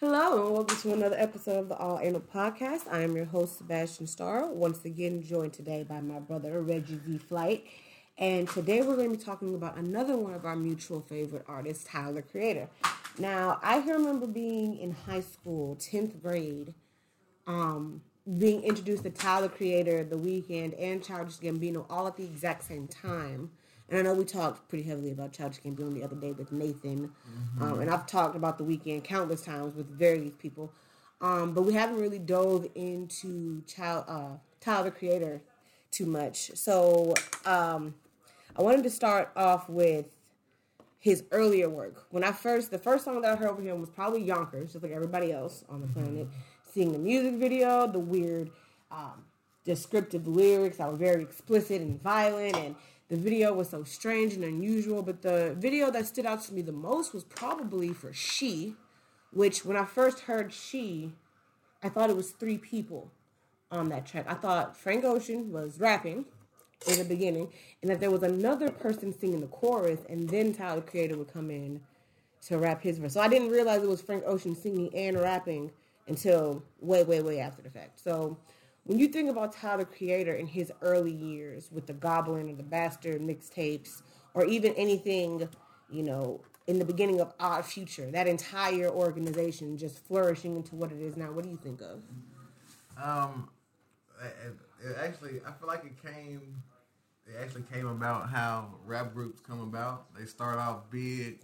Hello, and welcome to another episode of the All Anal Podcast. I am your host, Sebastian Starr, once again joined today by my brother, Reggie V. Flight. And today we're going to be talking about another one of our mutual favorite artists, Tyler Creator. Now, I remember being in high school, 10th grade, um, being introduced to Tyler Creator, The Weeknd, and Childish Gambino all at the exact same time. And I know we talked pretty heavily about Childish Gambino the other day with Nathan, mm-hmm. um, and I've talked about the Weeknd countless times with various people, um, but we haven't really dove into Child uh, Tyler the Creator too much. So um, I wanted to start off with his earlier work. When I first, the first song that I heard from him was probably Yonkers, just like everybody else on the mm-hmm. planet. Seeing the music video, the weird um, descriptive lyrics that were very explicit and violent and the video was so strange and unusual, but the video that stood out to me the most was probably for She, which when I first heard She, I thought it was three people on that track. I thought Frank Ocean was rapping in the beginning, and that there was another person singing the chorus, and then Tyler Creator would come in to rap his verse. So I didn't realize it was Frank Ocean singing and rapping until way, way, way after the fact. So when you think about Tyler Creator in his early years with the Goblin or the Bastard mixtapes, or even anything, you know, in the beginning of Odd Future, that entire organization just flourishing into what it is now. What do you think of? Um, it, it actually, I feel like it came. It actually came about how rap groups come about. They start off big,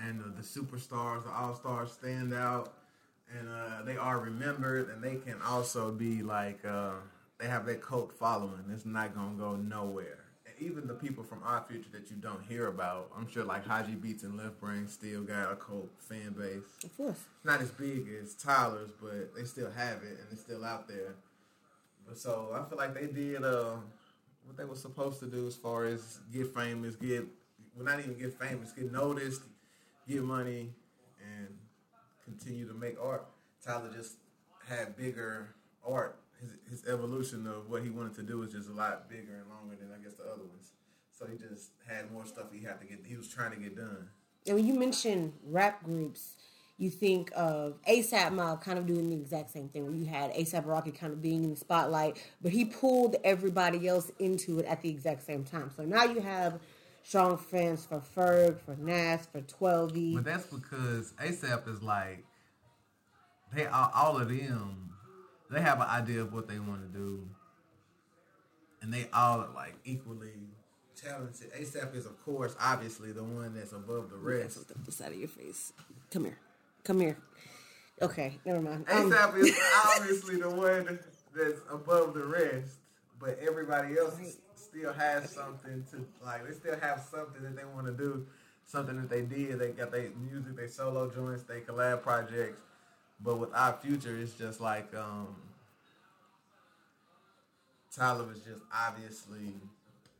and uh, the superstars, the all stars, stand out and uh, they are remembered, and they can also be like uh, they have that cult following. It's not gonna go nowhere. And even the people from Odd Future that you don't hear about, I'm sure like Hodgy Beats and Left Brain still got a cult fan base. Of course, not as big as Tyler's, but they still have it, and it's still out there. But so I feel like they did uh, what they were supposed to do as far as get famous, get well not even get famous, get noticed, get money, continue to make art. Tyler just had bigger art. His, his evolution of what he wanted to do was just a lot bigger and longer than I guess the other ones. So he just had more stuff he had to get. He was trying to get done. And when you mention rap groups, you think of ASAP Mob kind of doing the exact same thing, where you had ASAP Rocky kind of being in the spotlight, but he pulled everybody else into it at the exact same time. So now you have strong fans for Ferg, for Nas, for 12 But that's because ASAP is like, they are all of them. They have an idea of what they want to do, and they all are like equally talented. ASAP is, of course, obviously the one that's above the rest. Yes, the side of your face. Come here. Come here. Okay, never mind. ASAP um, is obviously the one that's above the rest, but everybody else right still has something to like. They still have something that they want to do, something that they did. They got their music, their solo joints, their collab projects. But with Odd Future, it's just like um, Tyler was just obviously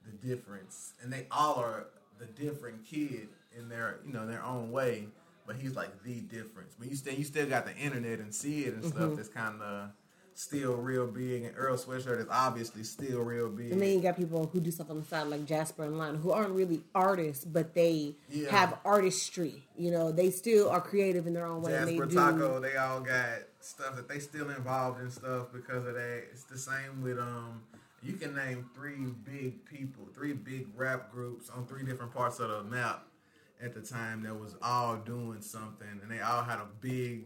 the difference, and they all are the different kid in their you know their own way. But he's like the difference. But you still you still got the internet and Syd and mm-hmm. stuff. That's kind of still real big, and Earl Sweatshirt is obviously still real big. And then you got people who do stuff on the side like Jasper and Lana, who aren't really artists, but they yeah. have artistry. You know, they still are creative in their own way. Jasper, they Taco, they all got stuff that they still involved in stuff because of that. It's the same with um. You can name three big people, three big rap groups on three different parts of the map at the time that was all doing something, and they all had a big.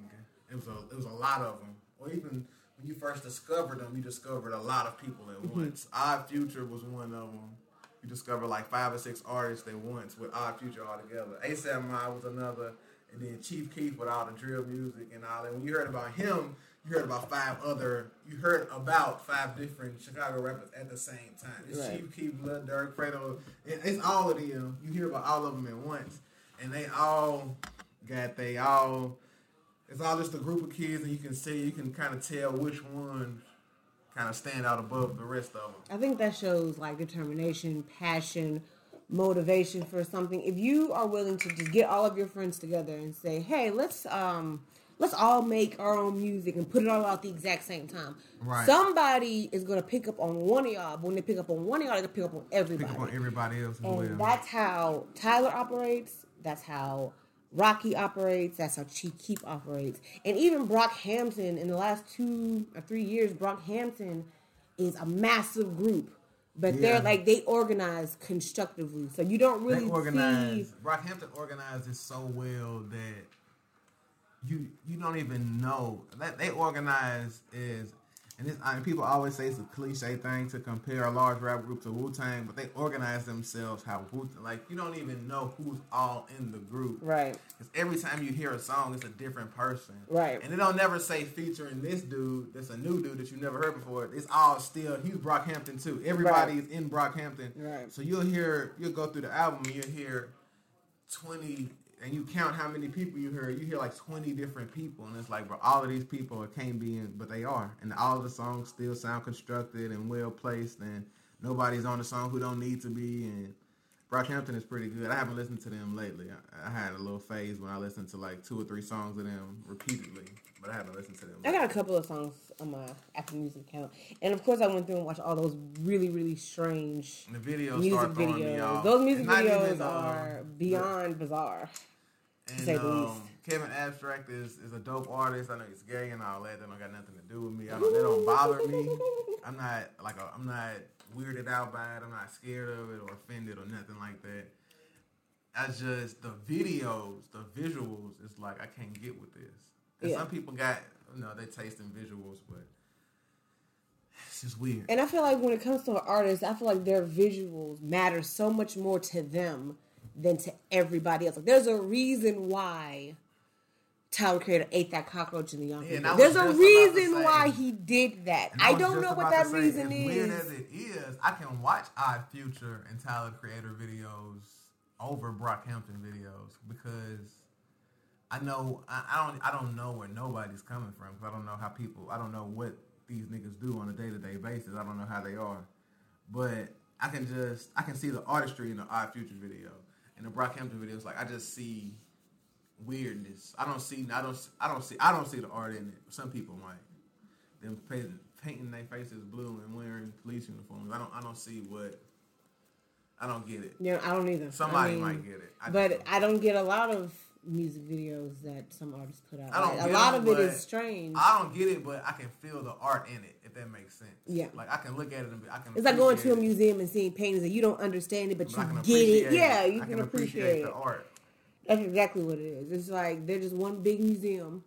It was a it was a lot of them, or even when you first discovered them, you discovered a lot of people at mm-hmm. once. Odd Future was one of them. You discovered like five or six artists at once with Odd Future all together. ASAP Mob was another, and then Chief Keef with all the drill music and all that. When you heard about him, you heard about five other. You heard about five different Chicago rappers at the same time. It's right. Chief Keef, Lil Durk, Fredo. It's all of them. You hear about all of them at once, and they all got they all it's all just a group of kids, and you can see, you can kind of tell which one kind of stand out above the rest of them. I think that shows like determination, passion, motivation for something. If you are willing to just get all of your friends together and say, "Hey, let's um let's all make our own music and put it all out the exact same time." Right. Somebody is going to pick up on one of y'all. But when they pick up on one of y'all, they pick up on everybody. Pick up on everybody else. And well. that's how Tyler operates. That's how Rocky operates. That's how Chief operates. And even Brockhampton in the last two or three years, Brockhampton is a massive group. But Yeah. they're like they organize constructively, so you don't really they organize. see. Brockhampton organizes so well that you you don't even know that they organize is. And this, I mean, people always say it's a cliche thing to compare a large rap group to Wu Tang, but they organize themselves how Wu like you don't even know who's all in the group. Right. Because every time you hear a song, it's a different person. Right. And they don't never say featuring this dude that's a new dude that you never heard before. It's all still, he's Brockhampton too. Everybody's in Brockhampton. Right. So you'll hear, you'll go through the album and you'll hear 20, and you count how many people you hear. You hear like 20 different people. And it's like, bro, all of these people can't be in, but they are. And all of the songs still sound constructed and well placed. And nobody's on the song who don't need to be. And Brockhampton is pretty good. I haven't listened to them lately. I, I had a little phase when I listened to like two or three songs of them repeatedly, but I haven't listened to them. I got a couple of songs on my Apple Music account, and of course I went through and watched all those really really strange And the videos music start throwing me videos. Those music videos even, um, are beyond bizarre. And um. Kevin Abstract is, is a dope artist. I know he's gay and all that. That don't got nothing to do with me. I don't, they don't bother me. I'm not like a, I'm not weirded out by it. I'm not scared of it or offended or nothing like that. I just the videos, the visuals. It's like I can't get with this. And Yeah. some people got you know they taste in visuals, but it's just weird. And I feel like when it comes to an artist, I feel like their visuals matter so much more to them than to everybody else. Like, there's a reason why Tyler Creator ate that cockroach in the young Yeah, and people. I was There's a reason why he did that. And I don't know what that say, reason as Weird is. as it is, I can watch Odd Future and Tyler Creator videos over Brockhampton videos because I know I, I don't I don't know where nobody's coming from because I don't know how people I don't know what these niggas do on a day to day basis. I don't know how they are, but I can just I can see the artistry in the Odd Future video and the Brockhampton videos. Like I just see weirdness. I don't see I don't I don't see I don't see the art in it. Some people might them painting, painting their faces blue and wearing police uniforms. I don't I don't see what I don't get it. Yeah, I don't either. Somebody I mean, might get it. I but don't. I don't get a lot of music videos that some artists put out. I don't Like, a lot them, of it is strange. I don't get it, but I can feel the art in it. That makes sense. Yeah. Like I can look at it and be, I can. it's like going to a museum and seeing paintings that you don't understand it, but but you get appreciate it. Yeah, you I can, appreciate, the it. art. That's exactly what it is. It's like they're just one big museum,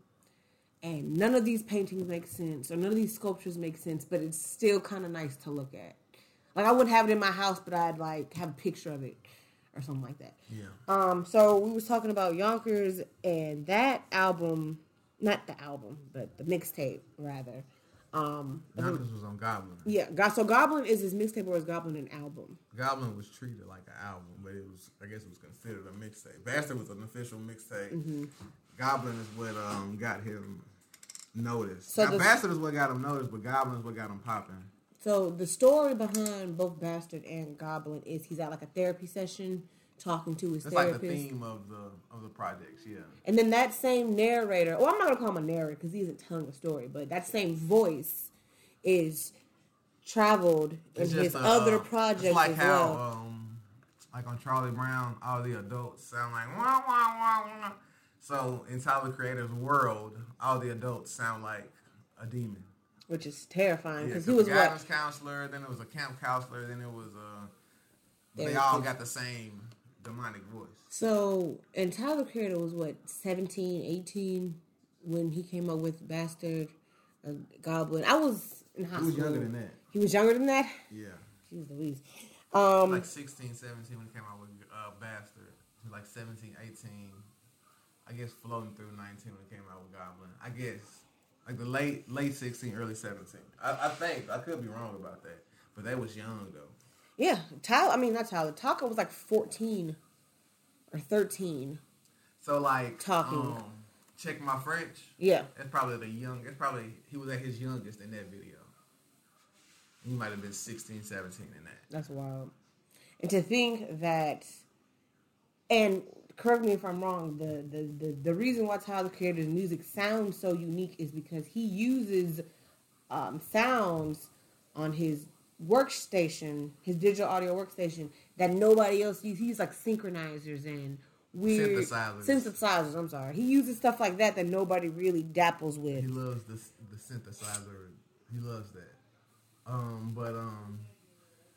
and none of these paintings make sense, or none of these sculptures make sense, but it's still kind of nice to look at. Like I wouldn't have it in my house, but I'd like have a picture of it or something like that. Yeah. Um, so we was talking about Yonkers and that album, not the album, but the mixtape rather. Um, Yonkers was on Goblin. yeah, so Goblin is his mixtape or is Goblin an album? Goblin was treated like an album, but it was I guess it was considered a mixtape. Bastard was an official mixtape. Mm-hmm. Goblin is what um got him noticed. So now, the- Bastard is what got him noticed, but Goblin is what got him popping. So the story behind both Bastard and Goblin is he's at like a therapy session talking to his It's like the theme of the of the projects, yeah. And then that same narrator, well, I'm not gonna call him a narrator because he isn't telling a story, but that same voice is traveled in his a, other uh, projects like as how well. um like on Charlie Brown, all the adults sound like wah wah wah wah. So in Tyler Creator's world, all the adults sound like a demon. which is terrifying Yeah, because 'cause he was the what counselor, then it was a camp counselor, then it was uh they all got the same demonic voice. So, and Tyler Creator was what, 17, 18 when he came up with Bastard, uh, Goblin. I was in high school. He was younger than that. He was younger than that? Yeah. Jeez Louise. Um, Like 16, 17 when he came out with uh, Bastard. Like 17, 18. I guess floating through 19 when he came out with Goblin. I guess like the late late 16, early 17. I, I think. I could be wrong about that. But they was young though. Yeah, Tyler, I mean, not Tyler. Taka was like 14 or 13. So like Talking. Um, check my French. Yeah. it's probably the young. It's probably he was at his youngest in that video. He might have been 16, 17 in that. That's wild. And to think that, and correct me if I'm wrong, the, the, the, the reason why Tyler Creator's music sounds so unique is because he uses um, sounds on his workstation, his digital audio workstation, that nobody else uses. He uses like synchronizers and weird Synthesizers. synthesizers. I'm sorry. He uses stuff like that that nobody really dapples with. He loves the the synthesizer. He loves that. Um, but um,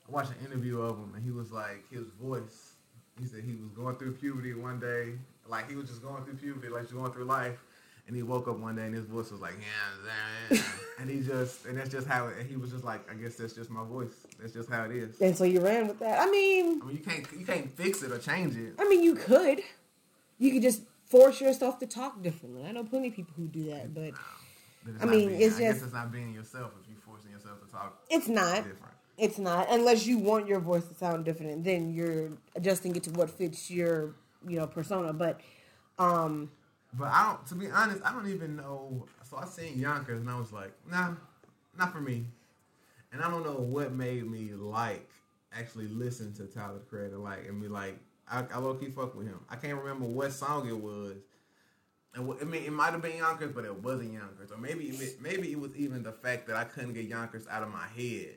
I watched an interview of him, and he was like, his voice. He said he was going through puberty one day, like he was just going through puberty, like just going through life. And he woke up one day, and his voice was like, yeah, yeah. and he just, and that's just how. It, and he was just like, I guess that's just my voice. That's just how it is. And so you ran with that. I mean, I mean, you can't, you can't fix it or change it. I mean, you could. You could just force yourself to talk differently. I know plenty of people who do that, but I mean, being, it's I guess just- it's not being yourself if you're forcing yourself to talk it's not. different. It's not unless you want your voice to sound different, and then you're adjusting it to what fits your, you know, persona. But, um, But I don't. To be honest, I don't even know. So I seen Yonkers and I was like, nah, not for me. And I don't know what made me like actually listen to Tyler the Creator, like and be like, I, I low key fuck with him. I can't remember what song it was. And I mean, it might have been Yonkers, but it wasn't Yonkers. Or maybe it- maybe it was even the fact that I couldn't get Yonkers out of my head.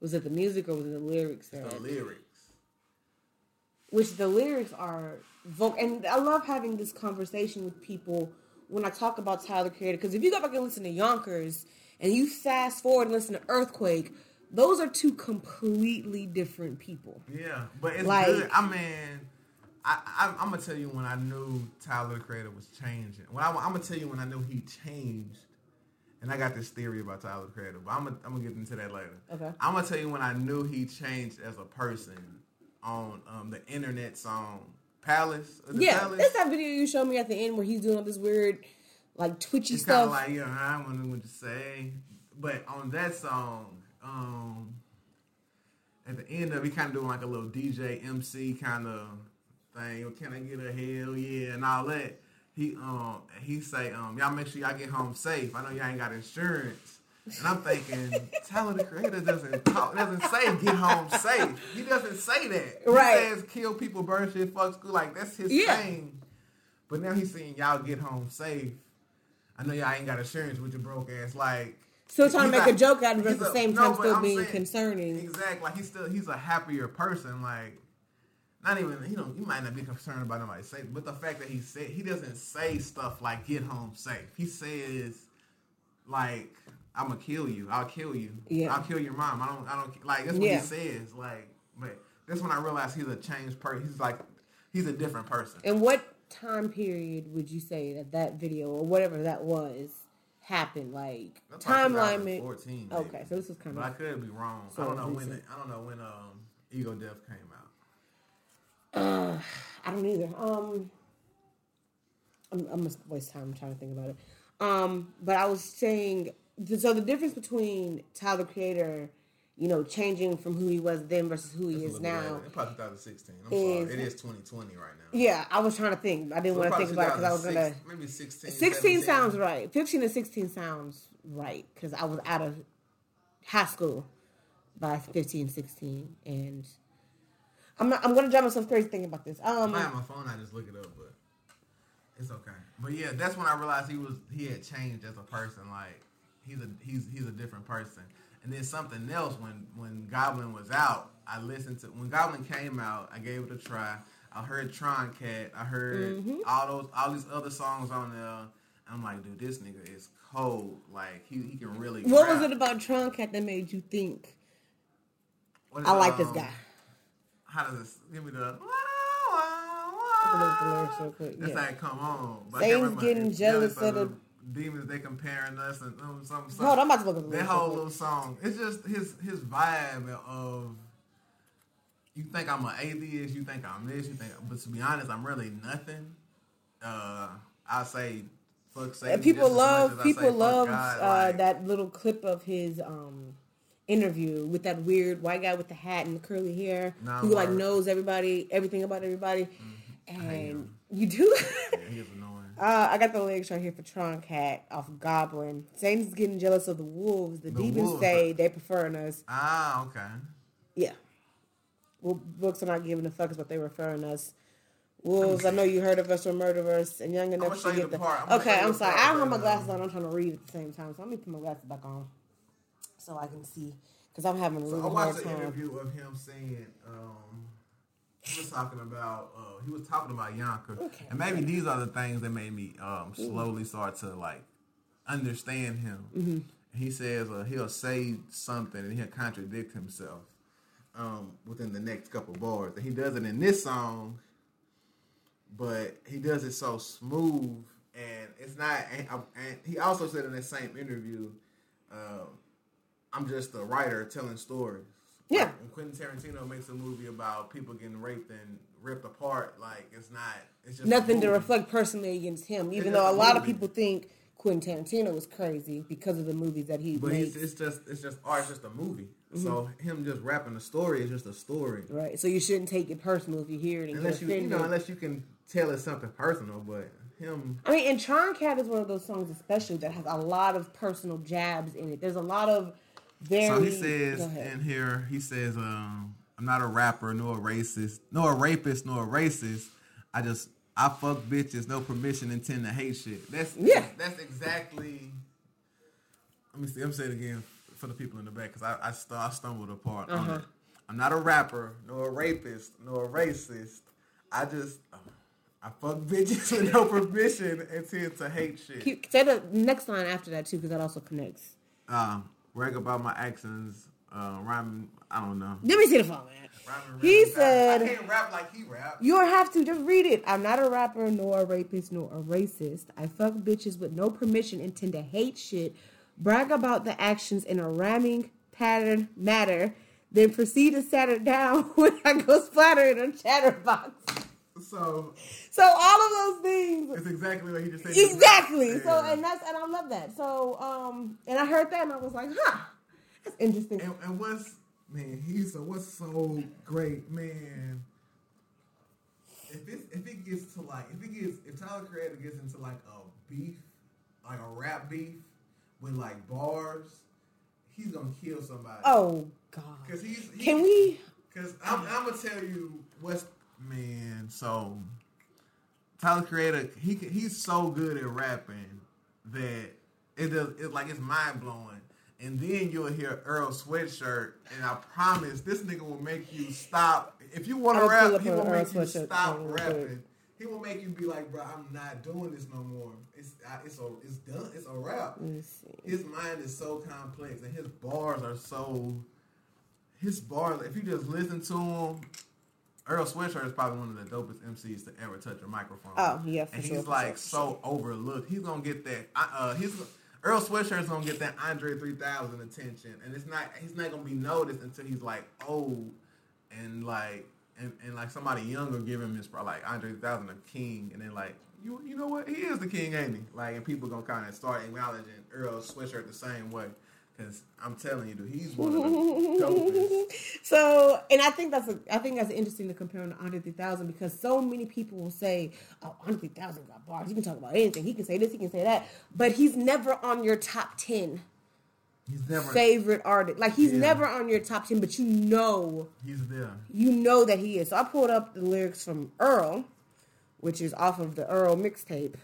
was it the music or was it the lyrics? The lyrics. which the lyrics are voc and I love having this conversation with people when I talk about Tyler Creator because if you go back and listen to Yonkers and you fast forward and listen to Earthquake, those are two completely different people. Yeah, but it's Like- good. I mean, I, I, I'm gonna tell you when I knew Tyler the Creator was changing. When I, I'm gonna tell you when I knew he changed, and I got this theory about Tyler the Creator, but I'm gonna, I'm gonna get into that later. Okay. I'm gonna tell you when I knew he changed as a person on um, the internet song Palace. Yeah, Palace? that's that video you showed me at the end where he's doing all this weird, like twitchy It's kind stuff. of like, yeah, I don't know what to say. But on that song, um, at the end of it, he kind of doing like a little DJ MC kind of thing. Can I get a hell yeah and all that. He um he say um y'all make sure y'all get home safe. I know y'all ain't got insurance. And I'm thinking, Tyler the Creator doesn't talk, doesn't say get home safe. He doesn't say that. Right. He says kill people, burn shit, fuck school. Like that's his Yeah. thing. But now he's saying y'all get home safe. I know y'all ain't got insurance with your broke ass. Like Still trying to make a joke out of it, at the same time but still I'm being saying- concerning. Exactly. Like he's still he's a happier person. Like not even you know he might not be concerned about nobody safe, but the fact that he said he doesn't say stuff like get home safe. He says like I'm gonna kill you. I'll kill you. Yeah. I'll kill your mom. I don't. I don't like that's what Yeah. he says. Like, but that's when I realized he's a changed person. He's like he's a different person. And what time period would you say that that video or whatever that was happened? Like That's like timeline? 2014, maybe. Okay, so this is kind But I could be wrong. So I don't know when. recent. I don't know when um Ego Death came out. Uh, I don't either. Um, I'm, I'm gonna waste time I'm trying to think about it. Um, but I was saying, so the difference between Tyler Creator, you know, changing from who he was then versus who he is now. later. Probably 2016. I'm is- sorry. It is 2020 right now. Yeah, I was trying to think. I didn't So want to think about it because I was gonna. maybe 16. 16 17. sounds right. 15 and 16 sounds right because I was out of high school by 15, 16. And I'm not, I'm going to drive myself crazy thinking about this. Um, I have my phone, I just look it up, but it's okay. But yeah, that's when I realized he was he had changed as a person. Like he's a he's he's a different person. And then something else when when Goblin was out, I listened to when Goblin came out. I gave it a try. I heard Tron Cat. I heard Mm-hmm. all those all these other songs on there. I'm like, dude, this nigga is cold. Like he, he can really. what was it about Tron Cat that made you think, is, I like this um, guy? How does this? Give me the. I can look at the lyrics real quick. That's Yeah. like, come on. But Satan's getting It's jealous of the- demons. They comparing us and um, something. something. Hold on, I'm about to look at the that whole little song. It's just his his vibe of. You think I'm an atheist? You think I'm this? You think? But to be honest, I'm really nothing. Uh, I say fuck Satan. And people just as much love people love uh, like- that little clip of his um interview with that weird white guy with the hat and the curly hair who like knows everybody everything about everybody hate and you do Yeah, he is annoying. Uh, I got the lyrics right here for Tron Cat off Goblin Satan's getting jealous of the wolves the, The demons wolves. say they preferring us Ah, okay. yeah well books are not giving a fuck is what they referring us Wolves, I know you heard of us or murderers, and young enough to get the part. I'm Okay, I'm sorry. I don't have my glasses um, on. I'm trying to read at the same time, so let me put my glasses back on so I can see because I'm having a So really I hard watched an time. interview of him saying, um, he was talking about uh, he was talking about Yonka, Okay. and maybe these are the things that made me um, slowly start to like understand him. Mm-hmm. He says uh, he'll say something and he'll contradict himself um, within the next couple bars, and he does it in this song, but he does it so smooth, and it's not. And, and he also said in that same interview, um, "I'm just a writer telling stories." Yeah. Like, when Quentin Tarantino makes a movie about people getting raped and ripped apart, like it's not. It's just Nothing to reflect personally against him, even though a a lot of people think Quentin Tarantino was crazy because of the movies that he But makes. it's, it's just it's just art. It's just a movie. Mm-hmm. So him just rapping a story is just a story. Right, so you shouldn't take it personal if you hear it Unless you you know unless you can tell it's something personal, but him I mean, and Tron Cat is one of those songs, especially that has a lot of personal jabs in it. There's a lot of very. So he says in here, he says, um, I'm not a rapper, nor a racist, nor a rapist, nor a racist. I just I fuck bitches, no permission, intend to hate shit. That's Yeah. That's exactly. Let me see. I'm saying it again for the people in the back because I I, stu- I stumbled apart Uh-huh. it. I'm not a rapper, nor a rapist, nor a racist. I just I fuck bitches with no permission, intend to hate shit. Keep, say the next line after that too, because that also connects. um, brag about my actions, uh, rhyming. I don't know. Let me see the phone, man. Rhyming He rhymes. said- I can't rap like he rap. You don't have to just read it. I'm not a rapper, nor a rapist, nor a racist. I fuck bitches with no permission, intend to hate shit, brag about the actions in a rhyming pattern matter, then proceed to sat it down when I go splatter in a chatterbox. So So all of those things it's exactly what he just said. Exactly. So and that's and I love that. So um and I heard that and I was like, huh, that's interesting. and, and what's man, he's so what's so great, man. If it if it gets to like if it gets if Tyler Creator gets into like a beef, like a rap beef with like bars, he's gonna kill somebody. Oh God. Cause he's he, Can we? Cause I'm, I'm gonna tell you what's man. So Tyler Creator, he he's so good at rapping that it does. It's like it's mind blowing. And then you'll hear Earl Sweatshirt, and I promise this nigga will make you stop. If you want to rap, he will Earl make you Sweatshirt stop song real quick. rapping. He will make you be like, bro, I'm not doing this no more. It's I, it's a it's done. It's a rap Let me see. his mind is so complex and his bars are so his bars if you just listen to him Earl Sweatshirt is probably one of the dopest MCs to ever touch a microphone. Oh, yeah, for and sure, he's like sure, so overlooked. He's gonna get that. Uh, he's Earl Sweatshirt's gonna get that Andre 3000 attention, and it's not. He's not gonna be noticed until he's like old, and like and, and like somebody younger give him his like Andre 3000 a king, and then like you you know what he is the king, ain't he? Like and people gonna kind of start acknowledging Earl Sweatshirt the same way. Cause I'm telling you, dude, he's one of the dopest. So, and I think that's a, I think that's interesting to compare him to Andre 3000 because so many people will say, "Oh, Andre 3000 got bars. He can talk about anything. He can say this. He can say that." But he's never on your top ten He's never favorite artist. Like he's Yeah. never on your top ten, but you know, he's there. you know that he is. So I pulled up the lyrics from Earl, which is off of the Earl mixtape.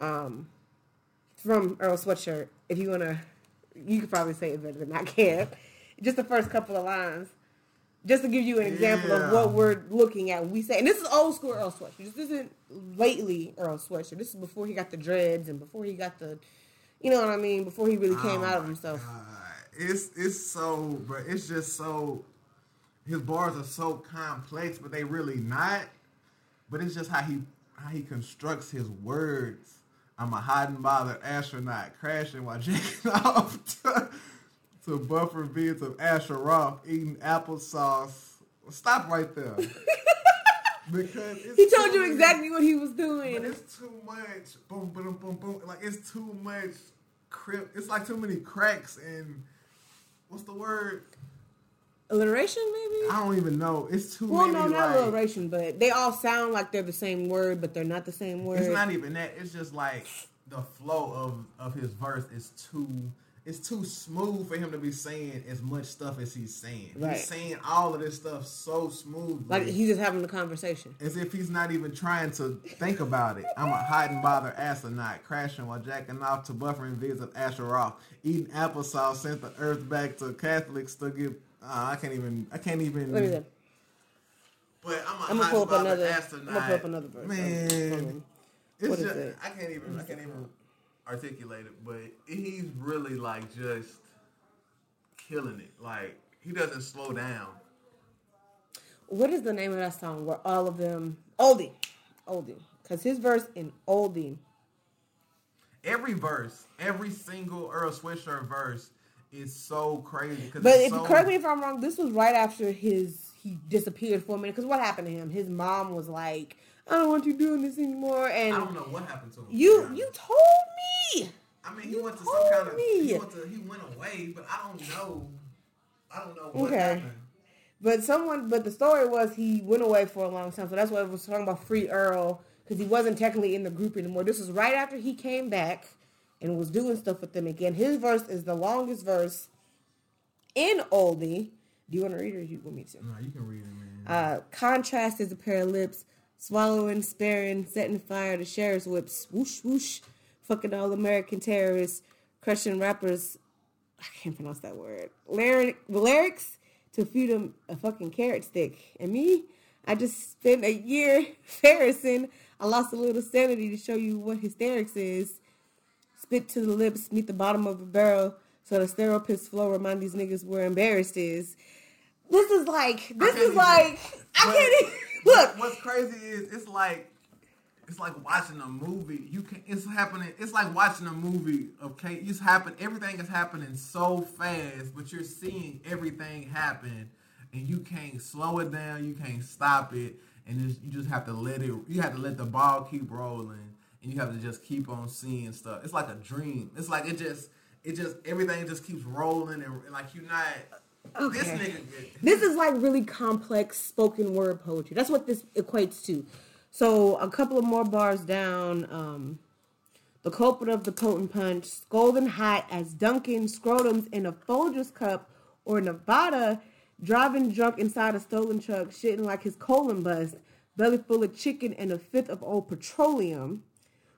Um, from Earl Sweatshirt. If you wanna, you could probably say it better than I can. Just the first couple of lines, just to give you an example of what we're looking at. We say, and this is old school Earl Sweatshirt. This isn't lately Earl Sweatshirt. This is before he got the dreads and before he got the, you know what I mean. Before he really came Oh out of himself. God. It's it's so, but it's just so. His bars are so complex, but they really not. But it's just how he how he constructs his words. I'm a hide and bother astronaut crashing while jacking off to, to buffer beads of Asher Roth eating applesauce. Stop right there. because it's He told you many- exactly what he was but doing. it's too much. Boom, boom, boom, boom. Like it's too much. Crip. It's like too many cracks and what's the word? Alliteration, maybe. I don't even know. It's too Well, many. no, not like, alliteration, but they all sound like they're the same word, but they're not the same word. It's not even that. It's just like the flow of of his verse is too. It's too smooth for him to be saying as much stuff as he's saying. Right. He's saying all of this stuff so smoothly. like he's just having a conversation. as if he's not even trying to think about it. I'm a hide and bother astronaut, crashing while jacking off to buffering vids of Asher Roth, eating applesauce sent the earth back to Catholics to give. Uh, I can't even. I can't even. What is it? But I'm I'm gonna pull up another. astronaut. I'm gonna pull up another verse. Man, What it's is just, it? I can't even. I can't even articulate it. But he's really like just killing it. Like he doesn't slow down. What is the name of that song where all of them oldie, oldie? Because his verse in oldie. Every verse, every single Earl Sweatshirt verse is so crazy. But if so, correct me if I'm wrong, this was right after his he disappeared for a minute. Because what happened to him? His mom was like, "I don't want you doing this anymore," And I don't know what happened to him. you you told me. I mean, he you went to some kind of. me. He went to. He went away, but I don't know. I don't know what Okay. happened. But someone, but the story was he went away for a long time, so that's why I was talking about Free Earl because he wasn't technically in the group anymore. This was right after he came back and was doing stuff with them again. His verse is the longest verse in oldie. Do you want to read it or you want me to? No, you can read it, man. Uh, contrast is a pair of lips, swallowing, sparing, setting fire to sheriff's whips, whoosh whoosh, fucking all American terrorists, crushing rappers. I can't pronounce that word. Lyric, lyrics to feed them a fucking carrot stick. And me, I just spent a year ferrising. I lost a little sanity to show you what hysterics is. Spit to the lips, meet the bottom of a barrel, so the stereopists flow remind these niggas where embarrassed is. This is like, this is like, I can't even, look. What's crazy is it's like it's like watching a movie. You can it's happening. It's like watching a movie. Okay, it's happen. Everything is happening so fast, but you're seeing everything happen, and you can't slow it down. You can't stop it, and you just have to let it. You have to let the ball keep rolling, and you have to just keep on seeing stuff. It's like a dream. It's like it just. It just everything just keeps rolling and, and like you're not. Okay. This nigga. This is like really complex spoken word poetry. That's what this equates to. So a couple of more bars down, um, the culprit of the potent punch, scolding hot as Duncan scrotums in a Folgers cup, or Nevada driving drunk inside a stolen truck, shitting like his colon bust, belly full of chicken and a fifth of old petroleum.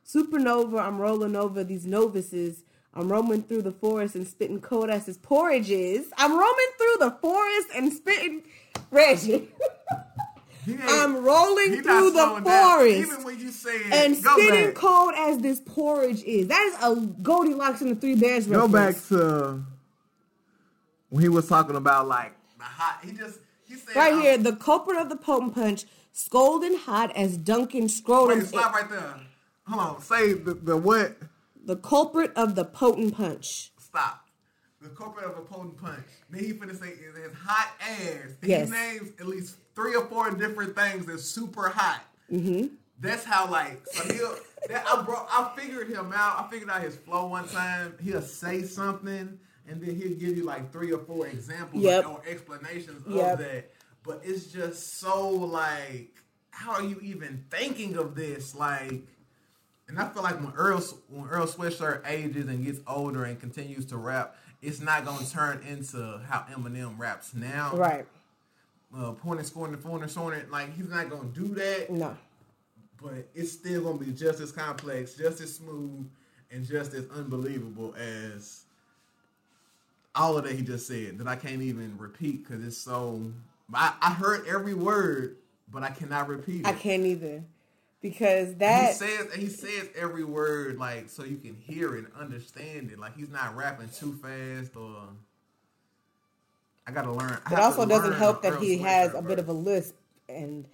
Supernova, I'm rolling over these novices. I'm roaming through the forest and spitting cold as his porridges. I'm roaming through the forest and spitting Reggie. I'm rolling through the forest Even when you say it, and spitting back. cold as this porridge is. That is a Goldilocks and the Three Bears reference. Go back to when he was talking about like the hot. He just he said Right here, the culprit of the potent punch, scolding hot as Duncan scrotum. Wait, stop right there. Hold on. Say the, the what? The culprit of the potent punch. Stop. The culprit of a potent punch. Then he finna say is his hot ass. Yes. He names at least three or four different things that's super hot. Mm-hmm. That's how like so he'll. that, I brought. I figured him out. I figured out his flow one time. He'll say something and then he'll give you like three or four examples Yep. or explanations Yep. of that. But it's just so like, how are you even thinking of this? Like, and I feel like when Earl when Earl Sweatshirt ages and gets older and continues to rap, it's not gonna turn into how Eminem raps now. Right. Uh, pointing, scoring, pointing, scoring. Like he's not gonna do that. No. But it's still gonna be just as complex, just as smooth, and just as unbelievable as all of that he just said. That I can't even repeat because it's so. I, I heard every word, but I cannot repeat it. I can't either. Because that he says he says every word like so you can hear it and understand it. Like he's not rapping too fast or. I gotta learn. I It also doesn't help that he has a bit of a lisp and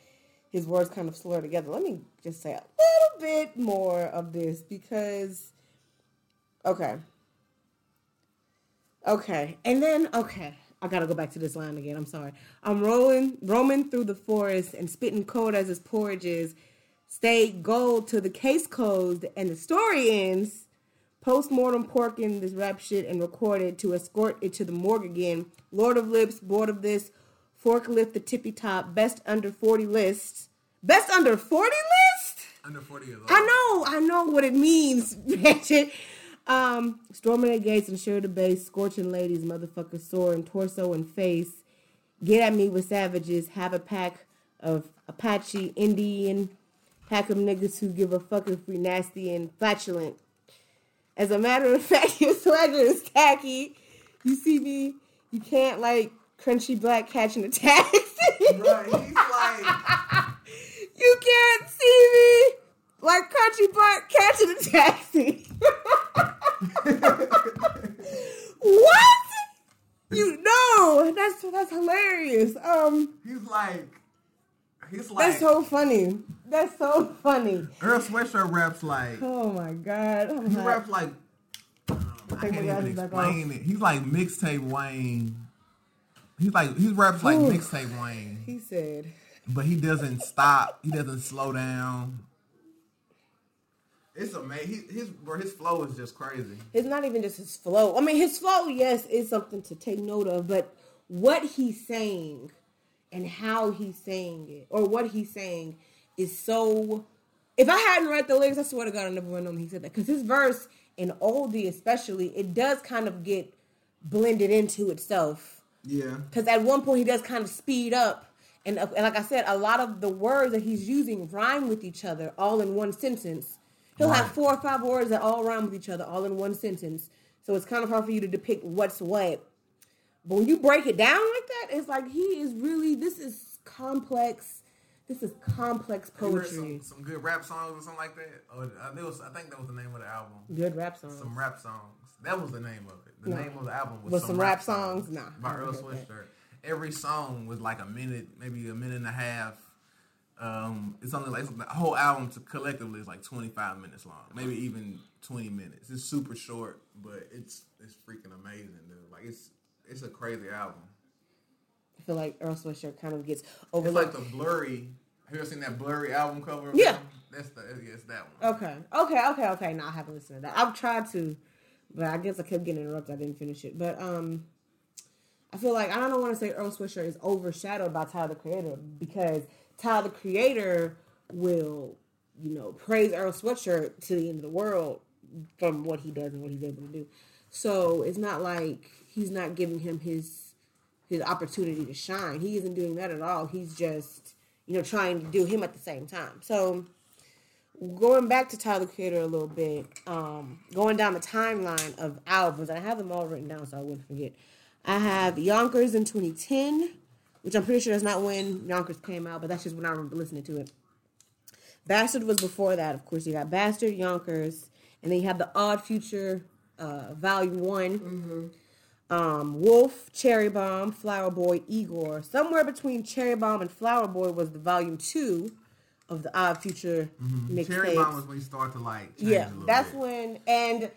his words kind of slur together. Let me just say a little bit more of this because, okay. Okay. And then, okay. I gotta go back to this line again. I'm sorry. I'm rolling, roaming through the forest and spitting cold as his porridge is. Stayed gold till the case closed and the story ends. Post-mortem porking this rap shit and recorded to escort it to the morgue again. Lord of Lips, bored of this. Forklift the tippy top. Best under 40 list. Best under 40 list? under forty years old. I know, I know what it means, Ratchet. Um, storming the gates and share the base, scorching ladies, motherfucker sore and torso and face. Get at me with savages. Have a pack of Apache Indian. Pack of niggas who give a fuck if we nasty and flatulent. As a matter of fact, your swagger is tacky. You see me, you can't like crunchy black catching attacks. Right, he's like You can't see me like crunchy black catching a taxi. what? You know that's that's hilarious. Um, he's like, he's like, that's so funny. That's so funny. Earl Sweatshirt raps like, Oh my god. I'm he hot. raps like, um, I can't even explain it. He's like mixtape Wayne. He's like he raps like mixtape Wayne, He said, but he doesn't stop. He doesn't slow down. It's amazing. His bro, his flow is just crazy. it's not even just his flow. I mean, his flow, yes, is something to take note of, but what he's saying and how he's saying it, or what he's saying, is so. If I hadn't read the lyrics, I swear to God, I never would have known he said that. Because his verse in oldie, especially, it does kind of get blended into itself. Yeah. because at one point he does kind of speed up and, uh, and like i said a lot of the words that he's using rhyme with each other all in one sentence he'll have four or five words that all rhyme with each other all in one sentence so it's kind of hard for you to depict what's what but when you break it down like that it's like he is really this is complex this is complex poetry Some, some good rap songs or something like that. Or uh, was, I think that was the name of the album. good rap songs Some rap songs. That was the name of it. The No. name of the album was With some rap songs? Nah, by Earl haven't heard that. Sweatshirt. Every song was like a minute, maybe a minute and a half. Um, it's only like the whole album to collectively is like 25 minutes long, maybe even 20 minutes. It's super short, but it's it's freaking amazing, dude. Like it's it's a crazy album. i feel like earl sweatshirt kind of gets over. It's overlooked like the blurry. Have you ever seen that blurry album cover? Yeah. that's the it's that one. Okay. Okay. Okay. Okay. No, I haven't listened to that. I've tried to, but I guess I kept getting interrupted. I didn't finish it. But um, I feel like I don't want to say Earl Sweatshirt is overshadowed by Tyler the Creator because Tyler the Creator will, you know, praise Earl Sweatshirt to the end of the world from what he does and what he's able to do. So it's not like he's not giving him his his opportunity to shine. He isn't doing that at all. He's just, you know, trying to do him at the same time. So going back to Tyler Creator a little bit, um, going down the timeline of albums, I have them all written down so I wouldn't forget. I have Yonkers in 2010, which I'm pretty sure that's not when Yonkers came out, but that's just when I remember listening to it. Bastard was before that, of course. You got Bastard, Yonkers, and then you have the Odd Future, uh, Volume One. Um, Wolf, Cherry Bomb, Flower Boy, Igor. Somewhere between Cherry Bomb and Flower Boy was the Volume Two of the Odd Future mixtape. Cherry Bomb was when you start to like Yeah, that's bit. when, and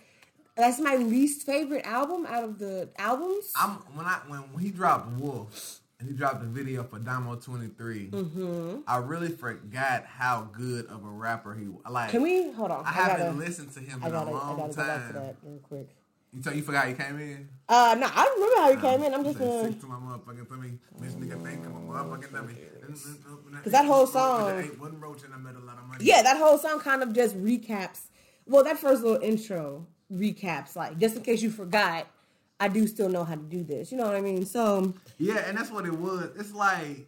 that's my least favorite album out of the albums. I'm when I when he dropped Wolf and he dropped the video for Domo 23. Mm-hmm. I really forgot how good of a rapper he was. Like Can we hold on? I haven't gotta, listened to him I in gotta, a I long gotta go back to that real quick. You tell you forgot he came in. Uh, no, I remember how he came in. I'm just gonna. sick to my motherfucking tummy. This nigga think I'm a motherfucking dummy. Cause that whole song- One roach and I made a lot of money. Yeah, that whole song kind of just recaps. Well, that first little intro recaps, like just in case you forgot. I do still know how to do this. You know what I mean? So Yeah, and that's what it was. It's like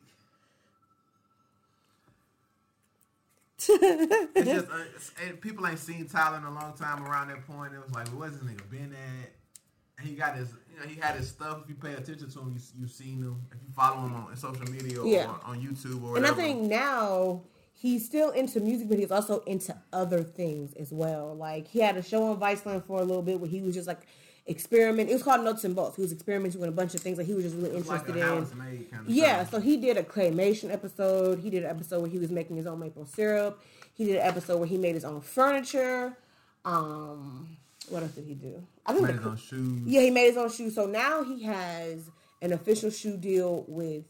just uh, people ain't seen Tyler in a long time around that point. It was like, where's this nigga been at? And he got his, you know, he had his stuff. If you pay attention to him, you you've seen him. If you follow him on social media or Yeah. on YouTube or And I think now he's still into music, but he's also into other things as well. Like he had a show on Viceland for a little bit where he was just like experiment. It was called Nuts and Bolts. He was experimenting with a bunch of things that he was just really like interested a in. kind of Yeah, show. so he did a claymation episode. He did an episode where he was making his own maple syrup. He did an episode where he made his own furniture. Um, what else did he do? I think made the- his own shoes. yeah, he made his own shoes. So now he has an official shoe deal with